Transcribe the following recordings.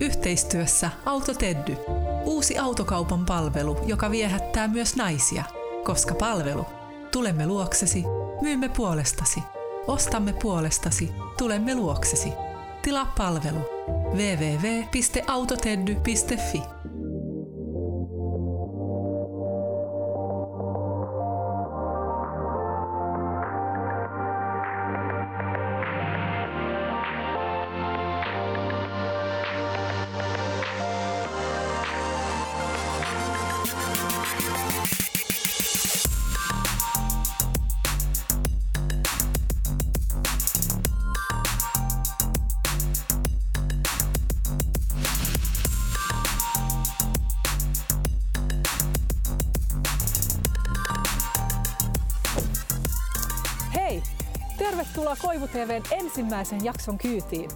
Yhteistyössä Autoteddy. Uusi autokaupan palvelu, joka viehättää myös naisia. Koska palvelu. Tulemme luoksesi. Myymme puolestasi. Ostamme puolestasi. Tulemme luoksesi. Tilaa palvelu. www.autoteddy.fi TVn ensimmäisen jakson kyytiin.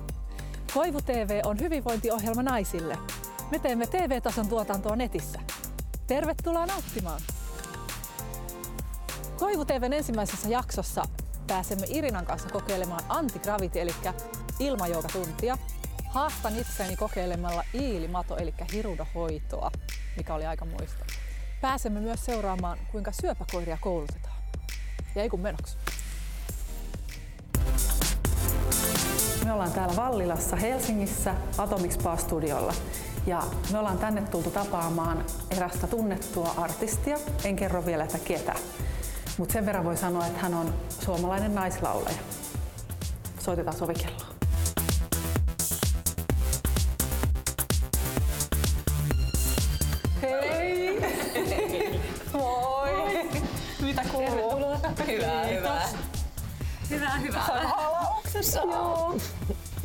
Koivu TV on hyvinvointiohjelma naisille. Me teemme TV-tason tuotantoa netissä. Tervetuloa nauttimaan! Koivu TVn ensimmäisessä jaksossa pääsemme Irinan kanssa kokeilemaan antigravity eli ilmajoukatuntia. Haastan itseäni kokeilemalla iilimato eli hirudohoitoa, mikä oli aika muista. Pääsemme myös seuraamaan, kuinka syöpäkoiria koulutetaan. Ja ei kun menoksi. Me ollaan täällä Vallilassa Helsingissä Atomic Spa Studiolla. Ja me ollaan tänne tultu tapaamaan erästä tunnettua artistia. En kerro vielä, että ketä. Mutta sen verran voi sanoa, että hän on suomalainen naislaulaja. Soitetaan sovikelloa. Hei! Moi! Mitä kuuluu? Hyvä, hyvä. Hyvä, hyvä. Halauksessa? Joo.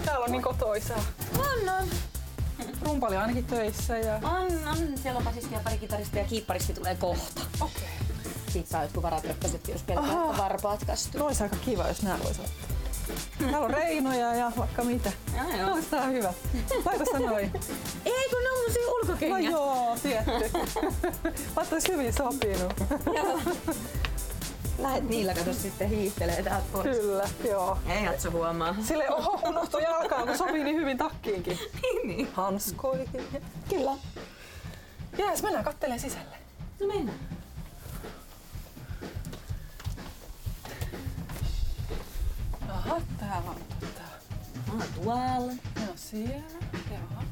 Täällä on niin kotoisaa. On, on. Rumpali on ainakin töissä ja... On, on. Siellä on basisti ja pari kitaristia ja kiipparisti tulee kohta. Okei. Siitä saa jotkut varatröppäset, jos pelkää, varpaat kastuu. No olisi aika kiva, jos nää voisi ottaa. Täällä on reinoja ja vaikka mitä. Joo, joo. No, tää on hyvä. Laita noin. Ei kun ne on mun siinä No ulkokengät. joo, tietty. Vaikka hyvin sopinut. Joo. Lähet niillä kato sitten hiihtelee täältä pois. Kyllä, joo. Ei Atso huomaa. Sille oho, unohtui jalkaan, kun sopii niin hyvin takkiinkin. Niin, niin. Hanskoihin. Kyllä. Jees, mennään kattelemaan sisälle. No mennään. Aha, täällä on tota... Mä oon tuolla. No siellä. Joo.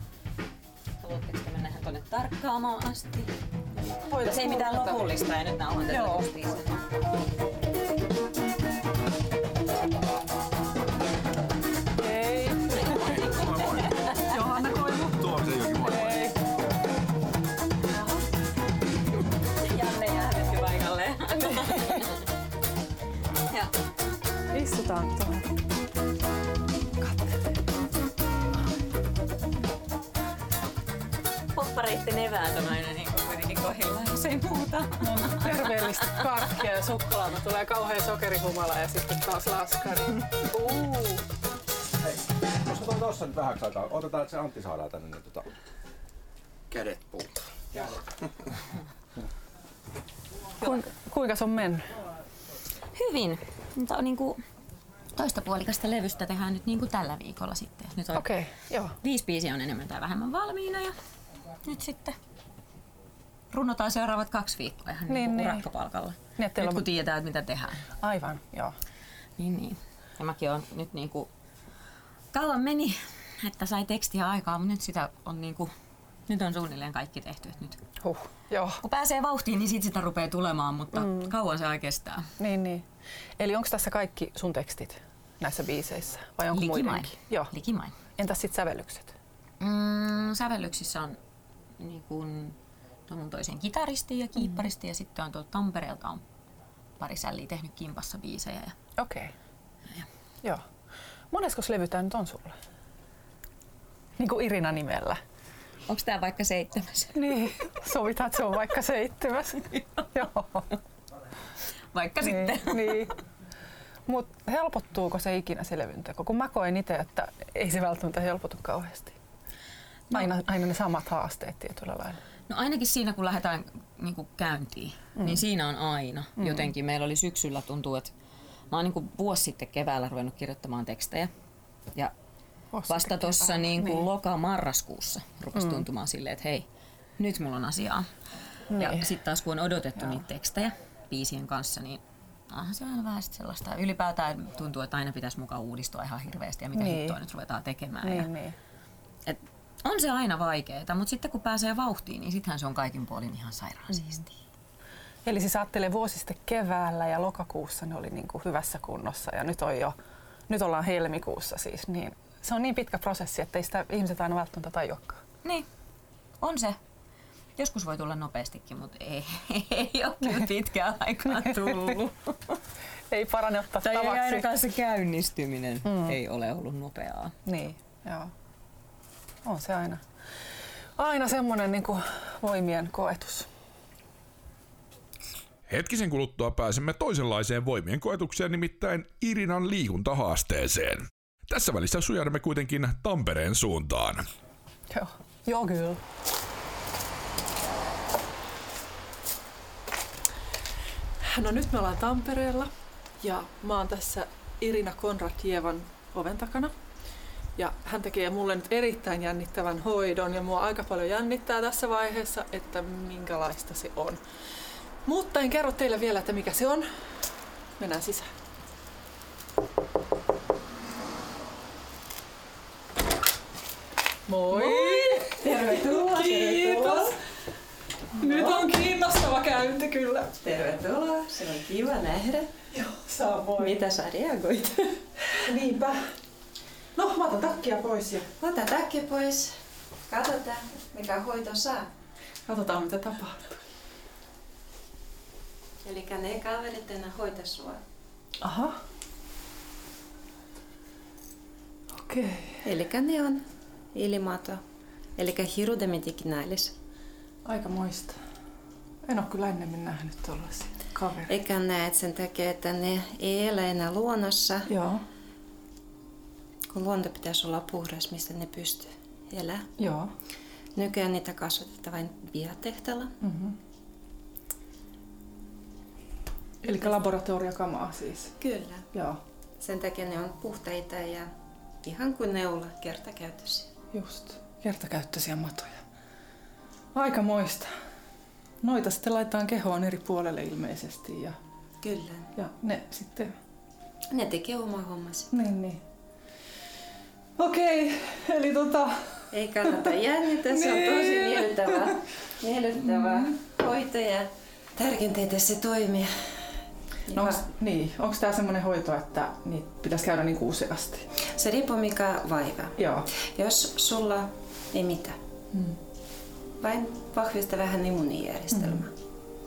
Haluatteko te mennä ihan tonne tarkkaamaan asti? Voidaan Se ei mitään lopullista ja nyt nauhoitetaan Joo. Hei. Johanna Koivu. Tuo se jokin moi. Hei. Janne jäädytty paikalleen. ja Istutaan tuohon. poppareitten eväät on aina kohdillaan, jos ei muuta. Terveellistä karkkia ja suklaata. Tulee kauhean sokerihumala ja sitten taas laskari. Uh. Hei, otetaan tossa nyt vähäksi aikaa. Otetaan, että se Antti saadaan tänne. Niin tota... kädet puuta. Kuinka, kuinka se on mennyt? Hyvin. Mutta on niin kuin toista puolikasta levystä tehdään nyt niin kuin tällä viikolla sitten. Nyt on Okei, okay, joo. viisi biisiä on enemmän tai vähemmän valmiina ja nyt sitten runnotaan seuraavat kaksi viikkoa ihan niin, Niin, niin urakkapalkalla. Niin, nyt on- kun tiedetään, että mitä tehdään. Aivan, joo. Niin, niin. Ja mäkin on nyt niin kuin, kauan meni, että sai tekstiä aikaa, mutta nyt sitä on niin kuin, nyt on suunnilleen kaikki tehty. Että nyt Huh, joo. kun pääsee vauhtiin, niin sit sitä rupeaa tulemaan, mutta mm. kauan se kestää. Niin, niin. Eli onko tässä kaikki sun tekstit näissä biiseissä vai onko Likimain. muidenkin? Joo. Likimain. Entäs sitten sävellykset? Mm, sävellyksissä on niin kuin, tuon mun toisen kitaristi ja kiipparisti ja sitten on tuolta Tampereelta on pari sälliä tehnyt kimpassa biisejä. Ja Okei. Okay. Joo. Moneskos levy tää nyt on sulle? Niin kuin Irina nimellä. Onko tämä vaikka seitsemäs? Niin, sovitaan, että se on vaikka seitsemäs. Joo. Vaikka Niin, sitten. niin. Mutta helpottuuko se ikinä se levynteko? Kun mä koen itse, että ei se välttämättä helpotu kauheasti. Aina, aina ne samat haasteet tietyllä lailla. No ainakin siinä, kun lähdetään niin kuin käyntiin, mm. niin siinä on aina mm. jotenkin. Meillä oli syksyllä tuntuu, että mä oon niin kuin vuosi sitten keväällä ruvennut kirjoittamaan tekstejä. Ja Ossa Vasta tuossa niin kuin Niin. loka-marraskuussa rupesi tuntumaan silleen, että hei, nyt mulla on asiaa. Ja Niin. sitten taas kun on odotettu niitä tekstejä biisien kanssa, niin onhan se aina vähän sellaista. Ylipäätään tuntuu, että aina pitäisi mukaan uudistua ihan hirveästi ja mitä Niin. hittoa nyt ruvetaan tekemään. Ja, Niin, niin. On se aina vaikeaa, mutta sitten kun pääsee vauhtiin, niin sittenhän se on kaikin puolin ihan sairaan siistiä. Eli siis ajattelee vuosi sitten keväällä ja lokakuussa ne oli niin kuin hyvässä kunnossa ja nyt on jo, nyt ollaan helmikuussa siis, niin se on niin pitkä prosessi, että ei sitä ihmiset aina välttämättä tajuakaan. Niin, on se. Joskus voi tulla nopeastikin, mutta ei, ei ole kyllä pitkään aikaan tullut. Ei parane ottaa Tai ei tavaksi. ainakaan se käynnistyminen Mm. ei ole ollut nopeaa. Niin, joo. On se aina. Aina semmoinen niin kuin voimien koetus. Hetkisen kuluttua pääsemme toisenlaiseen voimien koetukseen, nimittäin Irinan liikuntahaasteeseen. Tässä välissä sujaudumme kuitenkin Tampereen suuntaan. Joo, joo kyllä. No nyt me ollaan Tampereella ja mä oon tässä Irina Konradjevan oven takana. Ja hän tekee mulle nyt erittäin jännittävän hoidon ja mua aika paljon jännittää tässä vaiheessa, että minkälaista se on. Mutta en kerro teille vielä, että mikä se on. Mennään sisään. Moi! Tervetuloa! Kiitos! Nyt on kiinnostava käynti kyllä. Tervetuloa, se on kiva nähdä. Joo, samoin. Mitä sä reagoit? Niinpä. No, mä otan takkia pois ja Ota takki pois. Katsotaan, mikä hoito saa. katsotaan mitä tapahtuu. Eli ne kaverit enää hoita sua. Aha. Okei. Okay. Eli ne on ilmato. Eli hirudemitikinalis. Aika moista. En oo kyllä ennemmin nähnyt tollasia kavereita. Eikä näet sen takia, että ne ei elä enää luonnossa, Joo, kun luonto pitäisi olla puhdas, mistä ne pystyy elää. joo. Nykyään niitä kasvatetaan vain biotehtaalla. Mm-hmm. Eli laboratoriokamaa siis. Kyllä. Joo, Sen takia ne on puhtaita ja ihan kuin neula kertakäytöisiä. just. Kertakäyttöisiä matoja. Aika moista. Noita sitten laitetaan kehoon eri puolelle ilmeisesti ja, Kyllä. ja ne sitten Ne tekee oma hommansa. Niin, niin. Okei, eli tota... Ei kannata jännittää, se on tosi miellyttävää, miellyttävää hoito ja tärkeintä, että se toimii. No, Ja onks, niin, onko tämä semmoinen hoito, että niitä pitäisi käydä niinku useasti? Se riippuu mikä vaiva. Joo. Jos sulla ei mitään, Mm. vain vahvista vähän immuunijärjestelmää.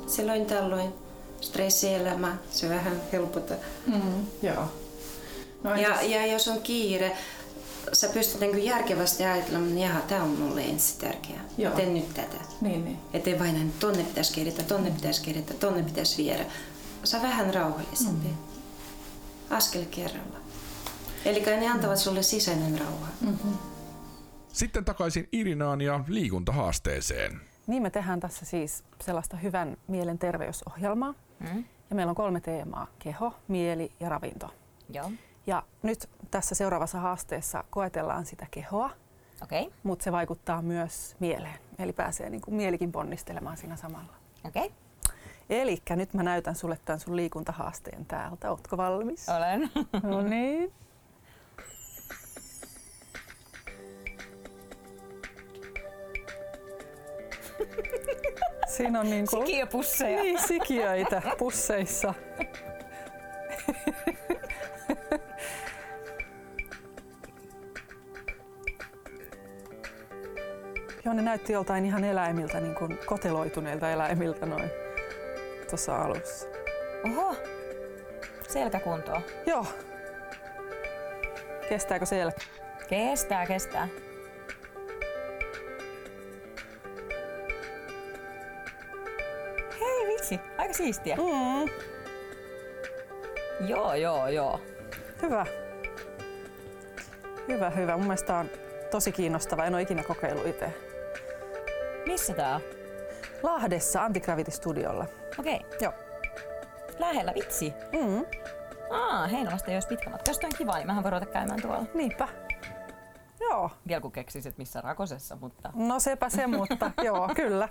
Silloin tällöin stressielämä, se vähän helpottaa. Mm. Joo. No, Ja, entäs- ja jos on kiire, sä pystyt niin järkevästi ajattelemaan, että jaha, tämä on mulle ensi tärkeää. Joo. Teen nyt tätä. Niin, niin. Ettei vain näin, tonne pitäisi kerätä, tonne pitäisi kerätä, tonne pitäisi viedä. Sä vähän rauhallisempi. Mm. Askel kerralla. Eli ne antavat sulle sisäinen rauha. Mm-hmm. Sitten takaisin Irinaan ja liikuntahaasteeseen. Niin me tehdään tässä siis sellaista hyvän mielen terveysohjelmaa. Mm? Ja meillä on kolme teemaa. Keho, mieli ja ravinto. Joo. Ja nyt tässä seuraavassa haasteessa koetellaan sitä kehoa. Okay. mutta se vaikuttaa myös mieleen. Eli pääsee niin kuin mielikin ponnistelemaan siinä samalla. Okay. Eli nyt mä näytän sulle tämän sun liikuntahaasteen täältä. Ootko valmis? Olen. No niin. Siinä on niin kuin... Sikiöpusseja. Niin, sikiöitä pusseissa. Joo, ne näytti joltain ihan eläimiltä, niin kuin koteloituneilta eläimiltä noin tuossa alussa. Oho. Selkäkuntoa. Joo. Kestääkö selkä? Kestää, kestää. Hei vitsi, aika siistiä. Mm, Joo, joo, joo. hyvä. Hyvä, hyvä. Mun mielestä on tosi kiinnostava. En ole ikinä kokeillut itse. Missä tää on? Lahdessa Antigravity Studiolla. Okei. Joo. Lähellä, vitsi. Mm, Aa, Heinolasta ei olisi pitkä matka. Jos toi on kiva, niin mähän voi ruveta käymään tuolla. niinpä. Joo, Vielä kun keksisit missä rakosessa, mutta no sepä se, mutta joo, kyllä.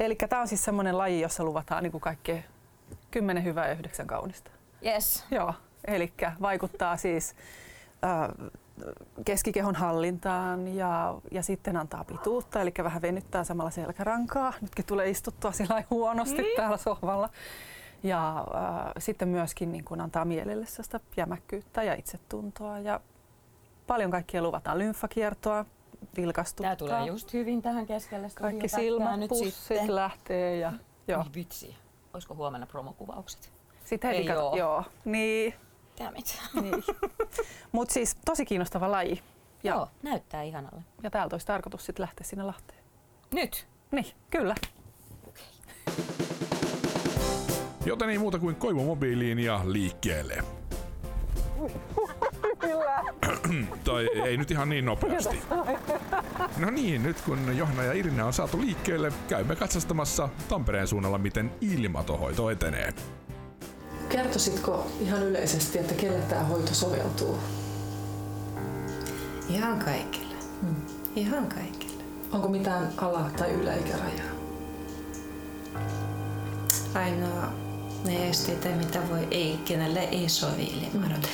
Eli tämä on siis semmoinen laji, jossa luvataan niin kaikkea kymmenen hyvää ja yhdeksän kaunista. yes. Joo, eli vaikuttaa siis äh, keskikehon hallintaan ja, ja sitten antaa pituutta, eli vähän venyttää samalla selkärankaa. Nytkin tulee istuttua sillä huonosti Niin. täällä sohvalla. Ja äh, sitten myöskin niin kun antaa mielelle sitä jämäkkyyttä ja itsetuntoa ja paljon kaikkia luvataan lymfakiertoa, vilkastuttaa. Tämä tulee just hyvin tähän keskelle. Kaikki silmät, pussit lähtee ja joo. Vitsi. Olisiko huomenna promokuvaukset? Sitten heti Ei kato, oo. joo. Niin, Damn it. niin. Mutta siis tosi kiinnostava laji. Ja, Joo, näyttää ihanalle. ja täältä olisi tarkoitus sitten lähteä sinne Lahteen. Nyt. Niin, kyllä. Joten ei muuta kuin koivu mobiiliin ja liikkeelle. tai ei nyt ihan niin nopeasti. No niin, nyt kun Johanna ja Irina on saatu liikkeelle, käymme katsastamassa Tampereen suunnalla, miten ilmatohoito etenee. Kertoisitko ihan yleisesti, että kelle tämä hoito soveltuu? Ihan kaikille. Hmm. Ihan kaikille. Onko mitään ala- tai yläikärajaa? Ainoa ne esteitä, mitä voi, ei, kenellä ei sovi ilmaadot.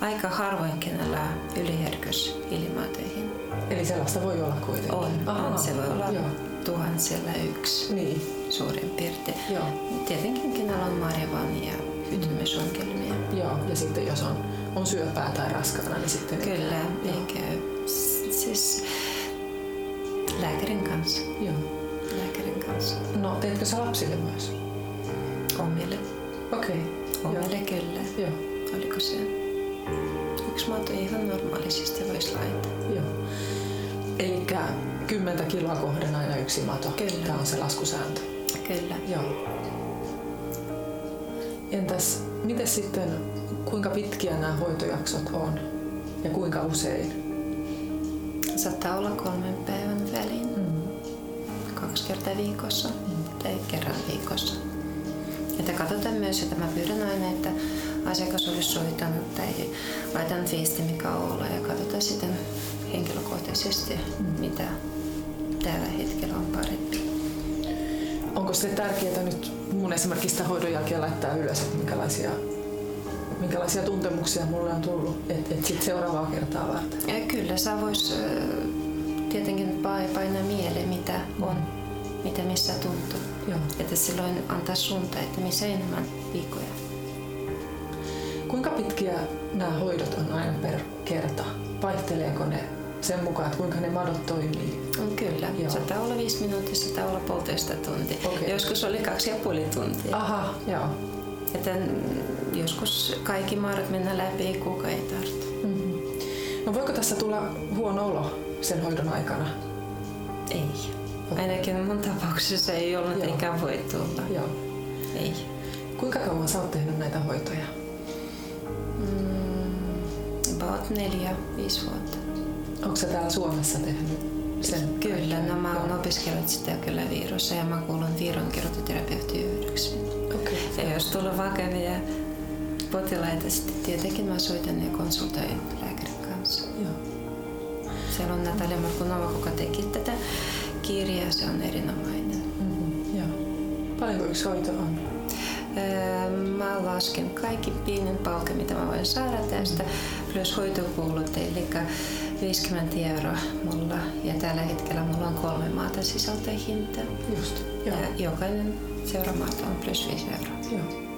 Aika harvoin kenellä on yliherkkyys ilmaatoihin. Eli sellaista voi olla kuitenkin? On, Ahaa, on. Se voi olla Joo. tuhansella yksi Niin, suurin piirtein. joo. Tietenkin kenellä on marjavan ja hytymysongelmia. joo. Ja sitten jos on, on syöpää tai raskaana, niin sitten... Kyllä, Joo. ei käy. S- Siis lääkärin kanssa. Joo. Lääkärin kanssa. No, teetkö sä lapsille myös? Omille. Okei. Omille kyllä. Joo. Oliko se yksi mato ihan normaalisesti voisi laittaa? Joo. Eli 10 kiloa kohden aina yksi mato. Kyllä. Tämä on se laskusääntö. Kyllä. Joo. Entäs, miten sitten, kuinka pitkiä nämä hoitojaksot on ja kuinka usein? Saattaa olla kolmen päivän väliin. Mm. Kaksi kertaa viikossa tai kerran viikossa. Että katsotaan myös, että mä pyydän aina, että asiakas olisi soittanut tai laitan viesti mikä on olla ja katsotaan sitten henkilökohtaisesti, mitä tällä hetkellä on parempi. Onko se tärkeää nyt mun esimerkiksi sitä hoidon jälkeen laittaa ylös, että minkälaisia, minkälaisia tuntemuksia mulle on tullut, että et sitten seuraavaa kertaa varten? Ja kyllä, sä vois tietenkin pai- painaa mieleen, mitä on, mitä missä tuntuu. Joo. Että silloin antaa suunta, että missä enemmän viikkoja. Kuinka pitkiä nämä hoidot on aina per kerta? Vaihteleeko ne sen mukaan, että kuinka ne madot toimii? On kyllä. Joo. Saattaa olla viisi minuuttia, saattaa olla puolitoista tuntia. Okei. Joskus oli kaksi ja puoli tuntia. Aha, joo. Että joskus kaikki maadot mennä läpi, kuka ei tartu. Mm-hmm. No voiko tässä tulla huono olo sen hoidon aikana? Ei. Ainakin mun tapauksessa ei ollut Joo. eikä voi tulla. Joo. Ei. Kuinka kauan sä oot tehnyt näitä hoitoja? Mm, about neljä, viisi vuotta. Onko sä täällä Suomessa tehnyt sen? Kyllä, no mä oon opiskellut sitä kyllä Virossa ja mä kuulun Viron kertoterapeuttiyhdekseen. Okei. Ja jos tulee vakavia potilaita, sitten tietenkin mä soitan ja konsultoin lääkärin kanssa. Joo. Siellä on Natalia Markunova, joka teki tätä kirjaa, se on erinomainen. Mm-hmm. Joo. Paljonko yksi hoito on? Öö, Mä lasken kaikki pienen palkan, mitä mä voin saada tästä, plus hoitokulut, eli 50 euroa mulla. Ja tällä hetkellä mulla on kolme maata sisältö hinta. Just. Joo. Ja jokainen seuramaata on plus 5 euroa. Joo.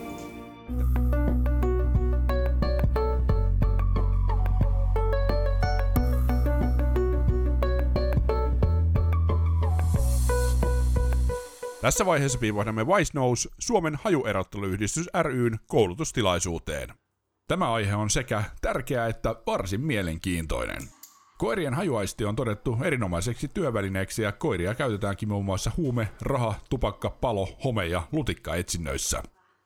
Tässä vaiheessa viivahdamme Wise Nose Suomen hajuerotteluyhdistys ryn koulutustilaisuuteen. Tämä aihe on sekä tärkeä että varsin mielenkiintoinen. Koirien hajuaisti on todettu erinomaiseksi työvälineeksi ja koiria käytetäänkin muun muassa huume, raha, tupakka, palo, home ja lutikkaetsinnöissä.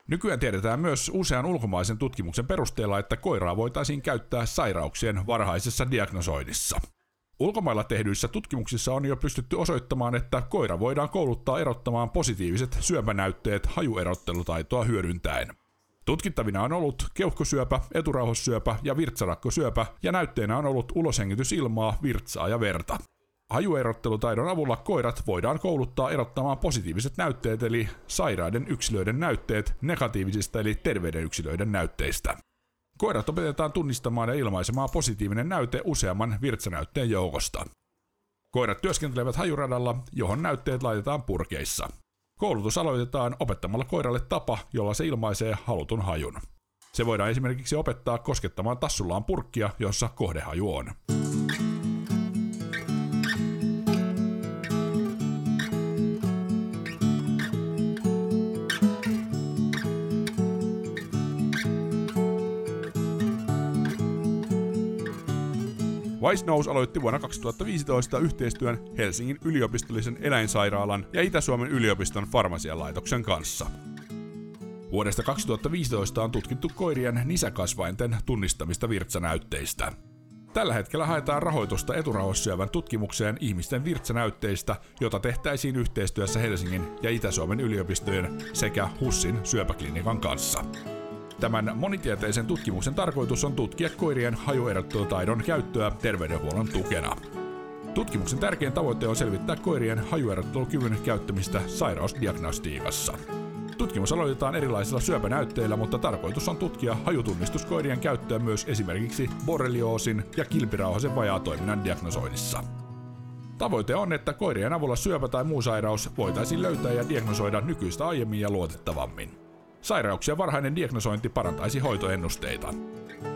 Nykyään tiedetään myös usean ulkomaisen tutkimuksen perusteella, että koiraa voitaisiin käyttää sairauksien varhaisessa diagnosoinnissa. Ulkomailla tehdyissä tutkimuksissa on jo pystytty osoittamaan, että koira voidaan kouluttaa erottamaan positiiviset syöpänäytteet hajuerottelutaitoa hyödyntäen. Tutkittavina on ollut keuhkosyöpä, eturauhossyöpä ja virtsarakkosyöpä, ja näytteenä on ollut uloshengitysilmaa, virtsaa ja verta. Hajuerottelutaidon avulla koirat voidaan kouluttaa erottamaan positiiviset näytteet eli sairaiden yksilöiden näytteet negatiivisista eli terveiden yksilöiden näytteistä. Koirat opetetaan tunnistamaan ja ilmaisemaan positiivinen näyte useamman virtsanäytteen joukosta. Koirat työskentelevät hajuradalla, johon näytteet laitetaan purkeissa. Koulutus aloitetaan opettamalla koiralle tapa, jolla se ilmaisee halutun hajun. Se voidaan esimerkiksi opettaa koskettamaan tassullaan purkkia, jossa kohdehaju on. Wise Nose aloitti vuonna 2015 yhteistyön Helsingin yliopistollisen eläinsairaalan ja Itä-Suomen yliopiston farmasialaitoksen kanssa. Vuodesta 2015 on tutkittu koirien nisäkasvainten tunnistamista virtsanäytteistä. Tällä hetkellä haetaan rahoitusta eturauhassyövän tutkimukseen ihmisten virtsanäytteistä, jota tehtäisiin yhteistyössä Helsingin ja Itä-Suomen yliopistojen sekä HUSin syöpäklinikan kanssa. Tämän monitieteisen tutkimuksen tarkoitus on tutkia koirien hajuerottelutaidon käyttöä terveydenhuollon tukena. Tutkimuksen tärkein tavoite on selvittää koirien hajuerottelukyvyn käyttämistä sairausdiagnostiikassa. Tutkimus aloitetaan erilaisilla syöpänäytteillä, mutta tarkoitus on tutkia hajutunnistuskoirien käyttöä myös esimerkiksi borrelioosin ja kilpirauhasen vajaatoiminnan diagnosoinnissa. Tavoite on, että koirien avulla syöpä tai muu sairaus voitaisiin löytää ja diagnosoida nykyistä aiemmin ja luotettavammin. Sairauksien varhainen diagnosointi parantaisi hoitoennusteita.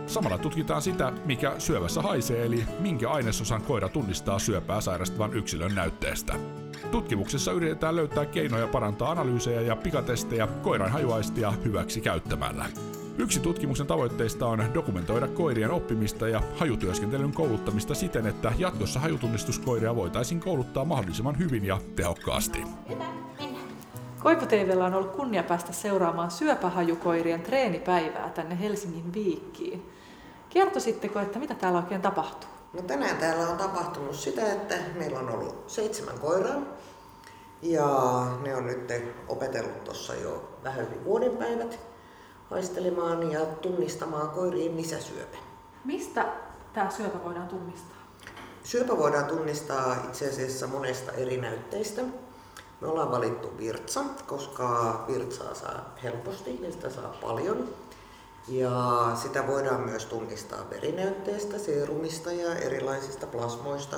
Samalla tutkitaan sitä, mikä syövässä haisee, eli minkä ainesosan koira tunnistaa syöpää sairastavan yksilön näytteestä. Tutkimuksessa yritetään löytää keinoja parantaa analyysejä ja pikatestejä koiran hajuaistia hyväksi käyttämällä. Yksi tutkimuksen tavoitteista on dokumentoida koirien oppimista ja hajutyöskentelyn kouluttamista siten, että jatkossa hajutunnistuskoiria voitaisiin kouluttaa mahdollisimman hyvin ja tehokkaasti. Koipu TVllä on ollut kunnia päästä seuraamaan syöpähajukoirien treenipäivää tänne Helsingin Viikkiin. Kertoisitteko, että mitä täällä oikein tapahtuu? No tänään täällä on tapahtunut sitä, että meillä on ollut seitsemän koiraa. Ja ne on nyt opetellut tuossa jo vähän yli vuoden päivät haistelemaan ja tunnistamaan koirien nisäsyöpä. Mistä tämä syöpä voidaan tunnistaa? Syöpä voidaan tunnistaa itse asiassa monesta eri näytteistä. Me ollaan valittu virtsa, koska virtsaa saa helposti ja sitä saa paljon. Ja sitä voidaan myös tunnistaa verinäytteestä, seerumista ja erilaisista plasmoista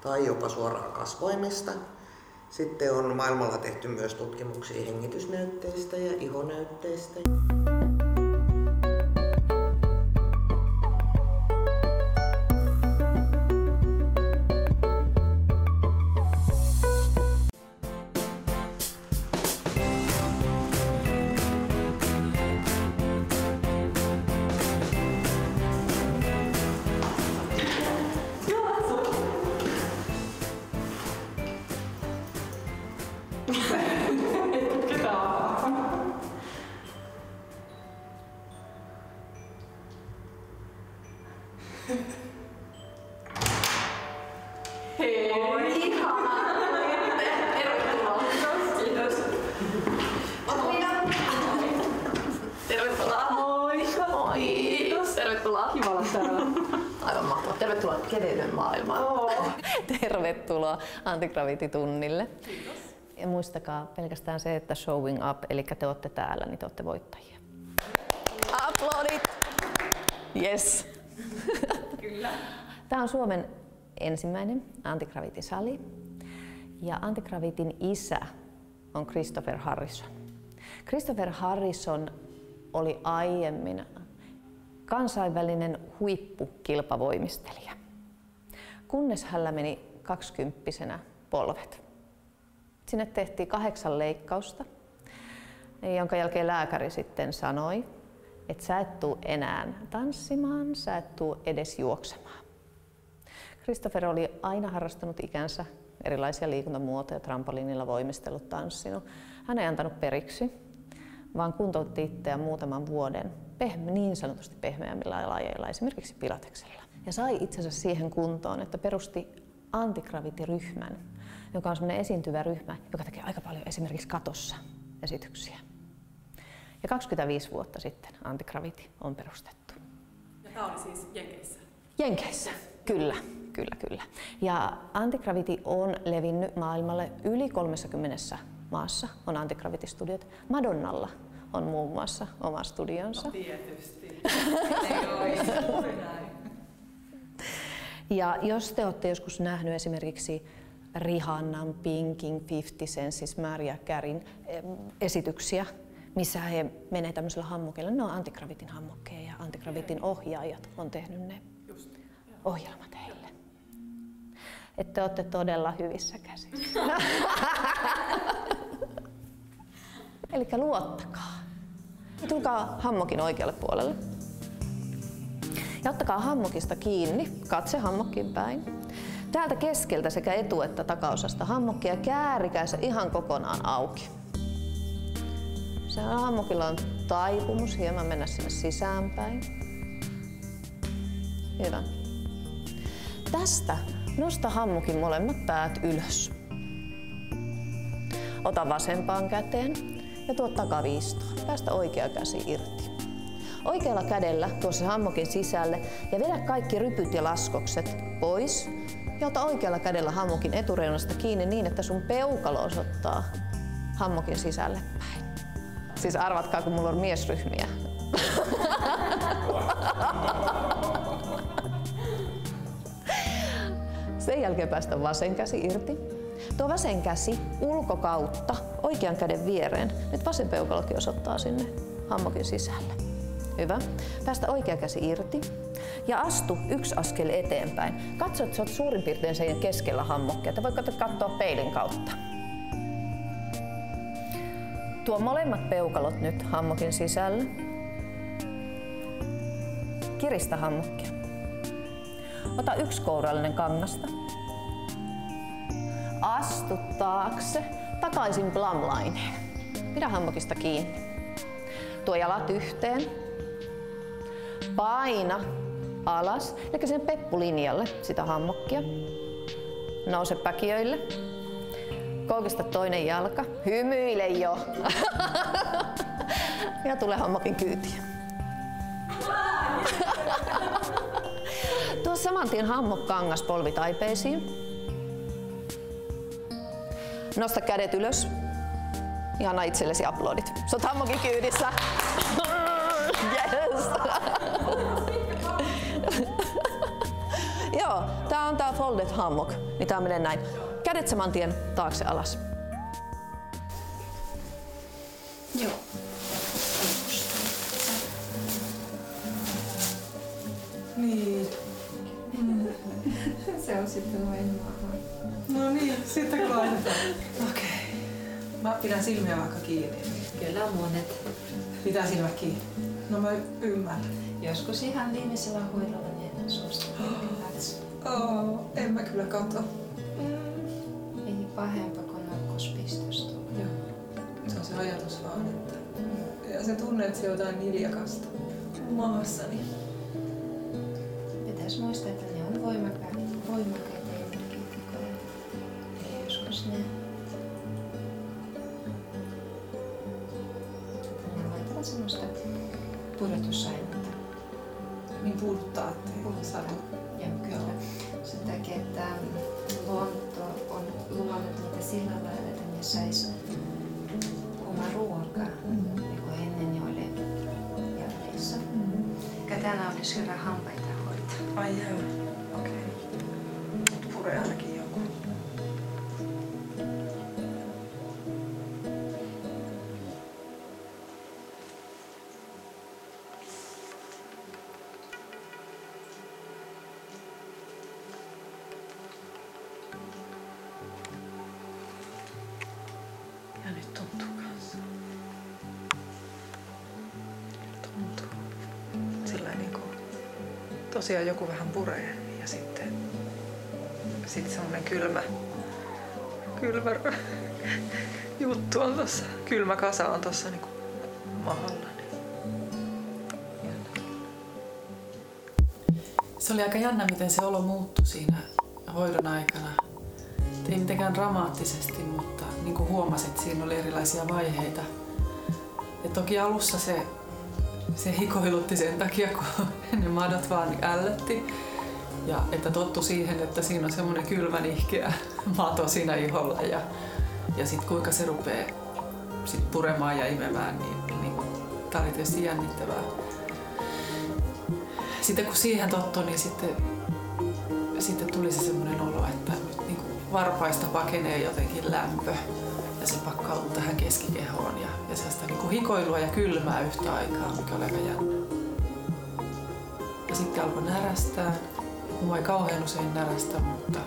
tai jopa suoraan kasvoimesta. Sitten on maailmalla tehty myös tutkimuksia hengitysnäytteistä ja ihonäytteistä. Tervetuloa. Moi. Moi. Kiitos. Tervetuloa. Kiva olla täällä. Aivan mahtavaa. Tervetuloa maailmaan. Oh. Tervetuloa antigravity-tunnille. Kiitos. Ja muistakaa pelkästään se, että showing up, eli te olette täällä, niin te olette voittajia. Aplodit! Yes. Kyllä. Tämä on Suomen ensimmäinen antigravity-sali. Ja antigravitin isä on Christopher Harrison. Christopher Harrison oli aiemmin kansainvälinen huippukilpavoimistelija, kunnes hänellä meni kaksikymppisenä polvet. Sinne tehtiin kahdeksan leikkausta, jonka jälkeen lääkäri sitten sanoi, että sä et tuu enää tanssimaan, sä et tuu edes juoksemaan. Christopher oli aina harrastanut ikänsä erilaisia liikuntamuotoja, trampoliinilla voimistellut, tanssinut. Hän ei antanut periksi, vaan kuntoutti itseään muutaman vuoden pehme, niin sanotusti pehmeämmillä lajeilla, esimerkiksi pilateksella. Ja sai itsensä siihen kuntoon, että perusti antigravity-ryhmän, joka on sellainen esiintyvä ryhmä, joka tekee aika paljon esimerkiksi katossa esityksiä. Ja 25 vuotta sitten Antigravity on perustettu. Ja tämä oli siis Jenkeissä? Jenkeissä, kyllä. Kyllä, kyllä. Ja Antigravity on levinnyt maailmalle yli 30 maassa on Antigravity-studiot. Madonnalla on muun muassa oma studionsa. No, tietysti. ja jos te olette joskus nähnyt esimerkiksi Rihannan, Pinkin, 50 Cent, siis Maria Carin esityksiä, missä he menee tämmöisellä hammokilla. Ne on Antigravitin hammokkeja ja Antigravitin ohjaajat on tehnyt ne ohjelmat. Että te olette todella hyvissä käsissä. Eli luottakaa. Tulkaa hammokin oikealle puolelle. Ja ottakaa hammokista kiinni, katse hammokkiin päin. Täältä keskeltä sekä etu- että takaosasta hammokkia käärikää se ihan kokonaan auki. Se hammokilla on taipumus hieman mennä sinne sisäänpäin. Hyvä. Tästä nosta hammukin molemmat päät ylös. Ota vasempaan käteen ja tuo takaviistoon. Päästä oikea käsi irti. Oikealla kädellä tuo se hammokin sisälle ja vedä kaikki rypyt ja laskokset pois ja ota oikealla kädellä hammokin etureunasta kiinni niin, että sun peukalo osoittaa hammokin sisälle päin. Siis arvatkaa, kun mulla on miesryhmiä. Sen jälkeen päästä vasen käsi irti. Tuo vasen käsi ulkokautta oikean käden viereen. Nyt vasen peukalokin osoittaa sinne hammokin sisälle. Hyvä. Päästä oikea käsi irti ja astu yksi askel eteenpäin. Katso, että oot suurin piirtein sen keskellä hammokkia. Että voit katsoa peilin kautta. Tuo molemmat peukalot nyt hammokin sisälle. Kiristä hammokkia. Ota yksi kourallinen kangasta. Astu taakse, takaisin plumlineen. Pidä hammokista kiinni. Tuo jalat yhteen. Paina alas, eli sen peppulinjalle sitä hammokkia. Nouse päkiöille. Koukista toinen jalka. Hymyile jo. ja tule hammokin kyytiin. Saman tien hammokkangas polvitaipeisiin. Nosta kädet ylös ja anna itsellesi aplodit. Sä oot hammokin kyydissä. Yes. Joo, tää on tää folded hammock. Niin tää menee näin. Kädet saman tien taakse alas. Joo. Niin. Mm. Se on sitten noin maahan. No niin, sitten laitetaan. Okei. Okay. Mä pidän silmiä vaikka kiinni. Kyllä monet. Pitää silmät kiinni. No mä ymmärrän. Joskus ihan viimeisellä hoidolla niin suosittaa katsoa. Oh, en mä kyllä katso. Mm. Ei pahempaa kuin narkospistosta. Joo. Se on se ajatus vaan, että... Ja se tunne, että se on jotain niljakasta maassani. Laitetaan semmoista pudotusainetta. Niin puhuttaa, ettei Puhuttaa. Joo, kyllä. Sen takia, että luonto on luonut niitä sillä lailla, että ne sais oma ruokaa, mm. niin kuin ennen ne oli järveissä. Mm. Katana olisi hyvä hampaita hoitaa. Ai joo. Tosiaan joku vähän puree ja sitten sitten semmoinen kylmä, kylmä juttu on tossa, kylmä kasa on tossa niinku mahalla. Se oli aika jännä, miten se olo muuttui siinä hoidon aikana. Ei mitenkään dramaattisesti, mutta niin kuin huomasit, siinä oli erilaisia vaiheita. Ja toki alussa se, se hikoilutti sen takia, kun ne madot vaan ällötti. Ja että tottu siihen, että siinä on semmoinen kylmä nihkeä mato siinä iholla ja, ja sitten kuinka se rupeaa sit puremaan ja imemään, niin, niin tämä oli tietysti jännittävää. Sitten kun siihen tottui, niin sitten, sitten tuli se semmoinen olo, että nyt niin kuin varpaista pakenee jotenkin lämpö ja se pakkautuu tähän keskikehoon ja, ja sellaista niin kuin hikoilua ja kylmää yhtä aikaa, mikä oli aika jännä. Sitten alkoi närästää. Mua ei kauhean usein närästä, mutta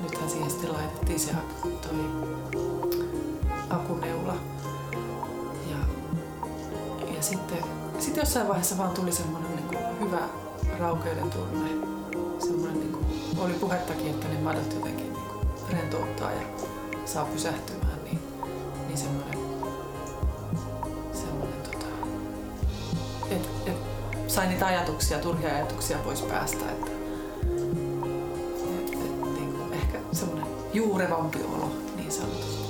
nythän siihen sitten laitettiin se toi akuneula. Ja, ja sitten, sitten jossain vaiheessa vaan tuli semmoinen niin kuin hyvä raukeuden tunne. Semmoinen, niin kuin, oli puhettakin, että ne madot jotenkin niin kuin rentouttaa ja saa pysähtymään, niin, niin semmoinen sain niitä ajatuksia, turhia ajatuksia pois päästä, että et, et, niin kuin ehkä semmoinen juurevampi olo niin sanotusti.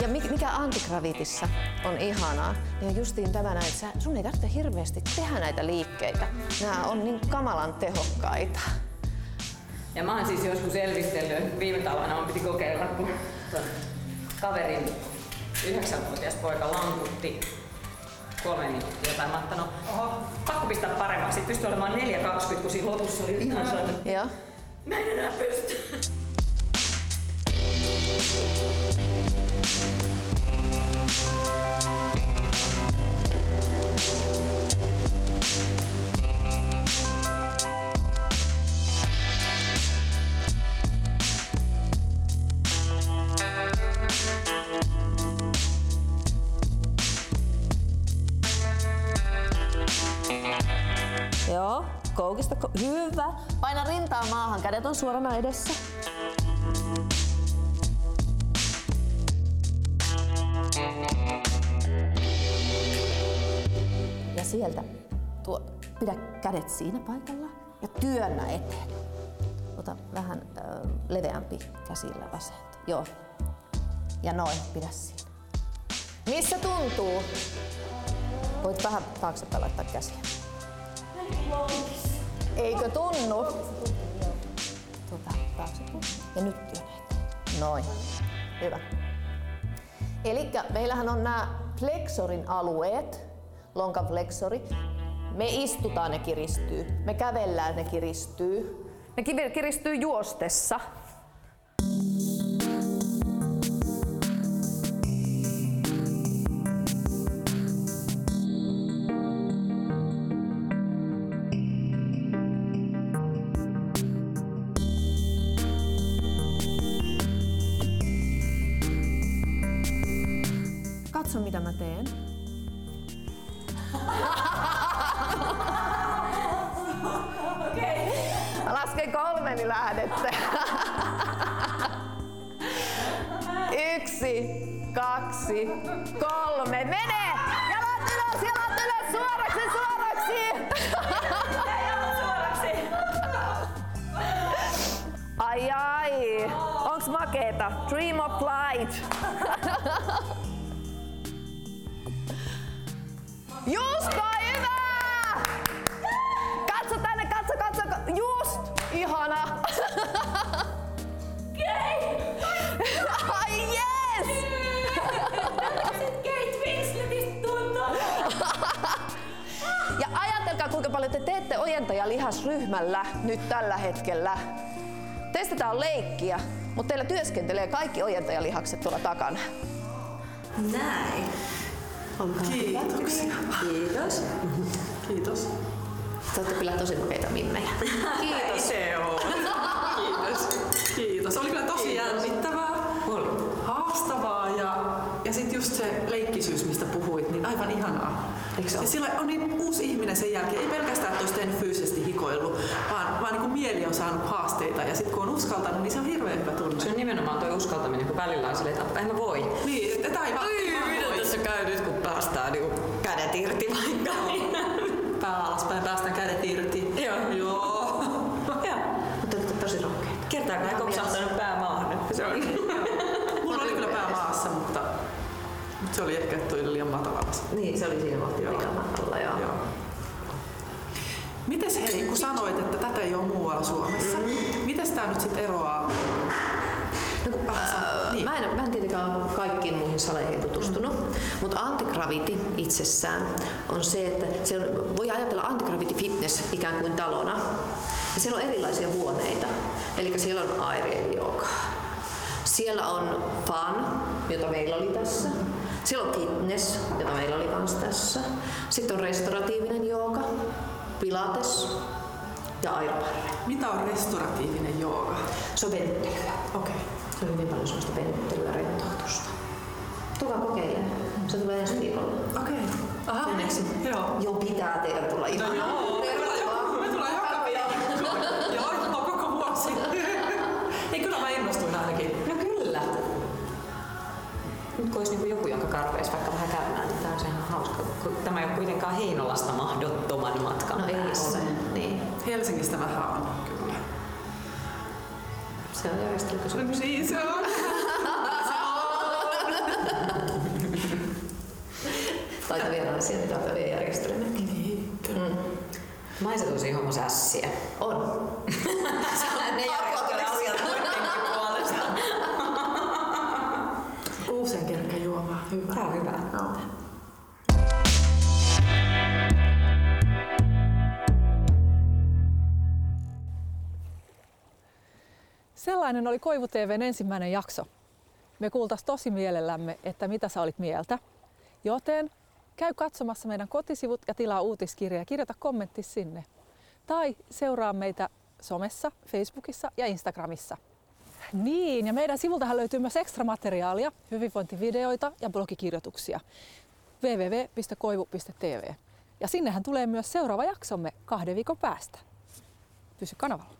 Ja mi- mikä antigravitissa on ihanaa, on justiin tämä näin, että sun ei tarvitse hirveästi tehdä näitä liikkeitä. Nämä on niin kamalan tehokkaita. Ja mä oon siis joskus elvistellyt, viime talvena mun piti kokeilla, kun kaverin yhdeksänvuotias poika lankutti kolme minuuttia jotain. Mä no, pakko pistää paremmaksi. Sitten pystyi olemaan 4.20, kun siinä lopussa oli ihan Joo. mä en enää pysty. Joo, koukista. ko- Hyvä. Paina rintaa maahan, kädet on suorana edessä. Sieltä tuo, pidä kädet siinä paikalla ja työnnä eteen. Ota vähän ö, leveämpi käsillä vasenta. Joo. Ja noin, pidä siinä. Missä tuntuu? Voit vähän taaksepäin laittaa käsiä. Eikö tunnu? Tuota, taaksepäin. Ja nyt työnnä eteen. Noin. Hyvä. Eli meillähän on nämä flexorin alueet, lonkan flexori. Me istutaan, ne kiristyy. Me kävellään, ne kiristyy. Ne kiristyy juostessa. Ai ai, onks makeeta? Dream of flight. Just noin, hyvä! Katso tänne, katso, katso, just! Ihana! Ai yes! Ja ajatelkaa kuinka paljon te teette ojentajalihasryhmällä nyt tällä hetkellä. Teistä on leikkiä, mutta teillä työskentelee kaikki ojentajalihakset tuolla takana. Näin. Kiitoksia. Kiitos. Kiitos. Te olette kyllä tosi nopeita mimmejä. Kiitos. Se on. Kiitos. Kiitos. Oli kyllä tosi jännittävää. Haastavaa ja, ja sitten just se leikkisyys, mistä puhuit, niin aivan ihanaa. Ja sillä on niin uusi ihminen sen jälkeen, ei pelkästään, että olisi tehnyt fyysisesti hikoillut, vaan, vaan niin kuin mieli on saanut haasteita ja sitten kun on uskaltanut, niin se on hirveän hyvä tunne. Se on nimenomaan tuo uskaltaminen, kun välillä on silleen, että en mä voi. Niin, että tämä ei vaan, voi. se käy nyt, kun päästään niin kädet irti vaikka. Pää alaspäin, päästään kädet irti. Joo. Joo. Mutta olette tosi rohkeita. Kertaakaan kopsahtanut pää maahan. Se on. Mulla oli kyllä pää maassa, mutta se oli ehkä tuli liian matalalla. Niin, se oli siinä vahtia liian matalalla, joo. joo. Mites hei, kun sanoit, että tätä ei ole muualla Suomessa, mm-hmm. mites tää nyt sitten eroaa No, äh, niin. mä, en, mä en tietenkään ole kaikkiin muihin saleihin tutustunut, mm. mutta antigraviti itsessään on se, että se on, voi ajatella antigraviti fitness ikään kuin talona. Ja siellä on erilaisia huoneita. Eli siellä on aireen joka. Siellä on fun, jota meillä oli tässä. Siellä on fitness, jota meillä oli myös tässä. Sitten on restauratiivinen jooga, pilates ja aerobarre. Mitä on restauratiivinen jooga? Se on venttelyä. Okei. Okay. Se on hyvin paljon sellaista venttelyä, rentoutusta. Tulkaa kokeilemaan. Se tulee ensi viikolla. Okei. Okay. Aha. Onneksi. Joo. Joo, pitää teidän tulla ihan. No joo. Tervetuloa. Me tullaan joka viikko. Joo, koko vuosi. Ei kyllä mä innostuin ainakin. No kyllä. Nyt kun olisi niin joku, jonka karpeisi vaikka vähän käymään, niin tämä on ihan hauska. Tämä ei ole kuitenkaan Heinolasta mahdottoman matkan No ei ole. Niin. Helsingistä vähän on kyllä. Se on järjestelykysymys. Niin se on. Laita vielä asia, mitä on vielä järjestelemäkin. Niin. Mm. Maisa tosi homo sässiä. On. ne järjestelee Sellainen oli Koivu TVn ensimmäinen jakso. Me kuultaisiin tosi mielellämme, että mitä sä olit mieltä. Joten käy katsomassa meidän kotisivut ja tilaa uutiskirja ja kirjoita kommentti sinne. Tai seuraa meitä somessa, Facebookissa ja Instagramissa. Niin, ja meidän sivultahan löytyy myös ekstra materiaalia, hyvinvointivideoita ja blogikirjoituksia www.koivu.tv. Ja sinnehän tulee myös seuraava jaksomme kahden viikon päästä. Pysy kanavalla.